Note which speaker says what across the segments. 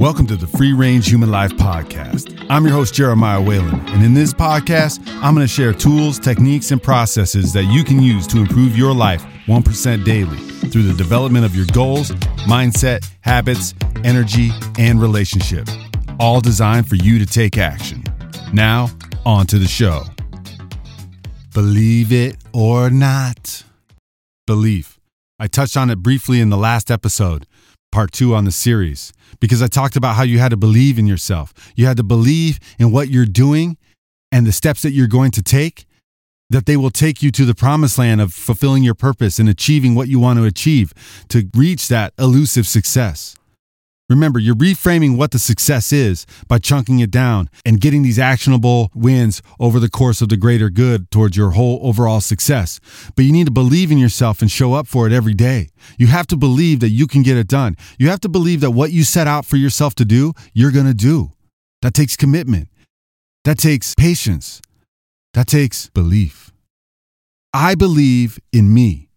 Speaker 1: Welcome to the Free Range Human Life Podcast. I'm your host, Jeremiah Whalen, and in this podcast, I'm going to share tools, techniques, and processes that you can use to improve your life 1% daily through the development of your goals, mindset, habits, energy, and relationship, all designed for you to take action. Now, on to the show. Believe it or not. Belief. I touched on it briefly in the last episode, part two on the series because I talked about how you had to believe in yourself. You had to believe in what you're doing and the steps that you're going to take, that they will take you to the promised land of fulfilling your purpose and achieving what you want to achieve to reach that elusive success. Remember, you're reframing what the success is by chunking it down and getting these actionable wins over the course of the greater good towards your whole overall success. But you need to believe in yourself and show up for it every day. You have to believe that you can get it done. You have to believe that what you set out for yourself to do, you're going to do. That takes commitment. That takes patience. That takes belief. I believe in me.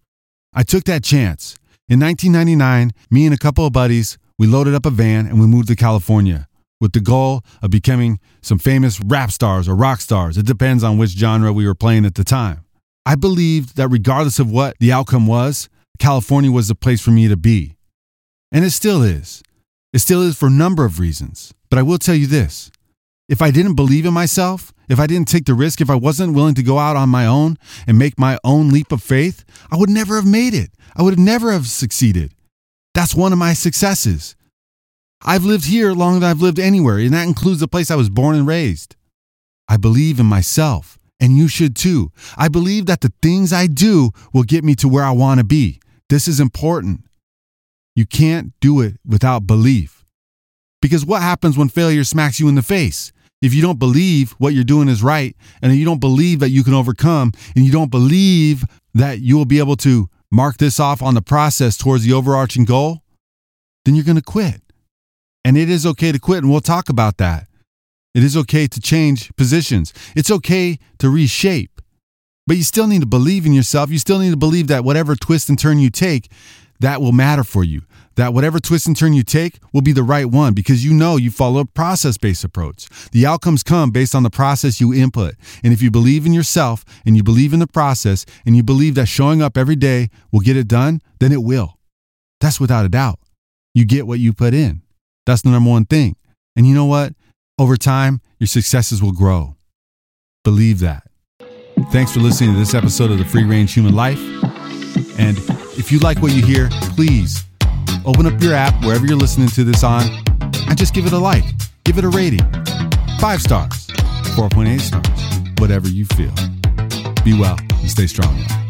Speaker 1: I took that chance. In 1999, me and a couple of buddies we loaded up a van and we moved to California with the goal of becoming some famous rap stars or rock stars. It depends on which genre we were playing at the time. I believed that regardless of what the outcome was, California was the place for me to be. And it still is. It still is for a number of reasons. But I will tell you this if I didn't believe in myself, if I didn't take the risk, if I wasn't willing to go out on my own and make my own leap of faith, I would never have made it. I would never have succeeded. That's one of my successes. I've lived here longer than I've lived anywhere, and that includes the place I was born and raised. I believe in myself, and you should too. I believe that the things I do will get me to where I want to be. This is important. You can't do it without belief. Because what happens when failure smacks you in the face? If you don't believe what you're doing is right, and you don't believe that you can overcome, and you don't believe that you will be able to mark this off on the process towards the overarching goal, then you're going to quit. And it is okay to quit, and we'll talk about that. It is okay to change positions. It's okay to reshape. But you still need to believe in yourself. You still need to believe that whatever twist and turn you take, that will matter for you. That whatever twist and turn you take will be the right one because you know you follow a process based approach. The outcomes come based on the process you input. And if you believe in yourself and you believe in the process and you believe that showing up every day will get it done, then it will. That's without a doubt. You get what you put in. That's the number one thing. And you know what? Over time, your successes will grow. Believe that. Thanks for listening to this episode of the Free Range Human Life. And if you like what you hear, please open up your app wherever you're listening to this on and just give it a like. Give it a rating. Five stars, 4.8 stars, whatever you feel. Be well and stay strong.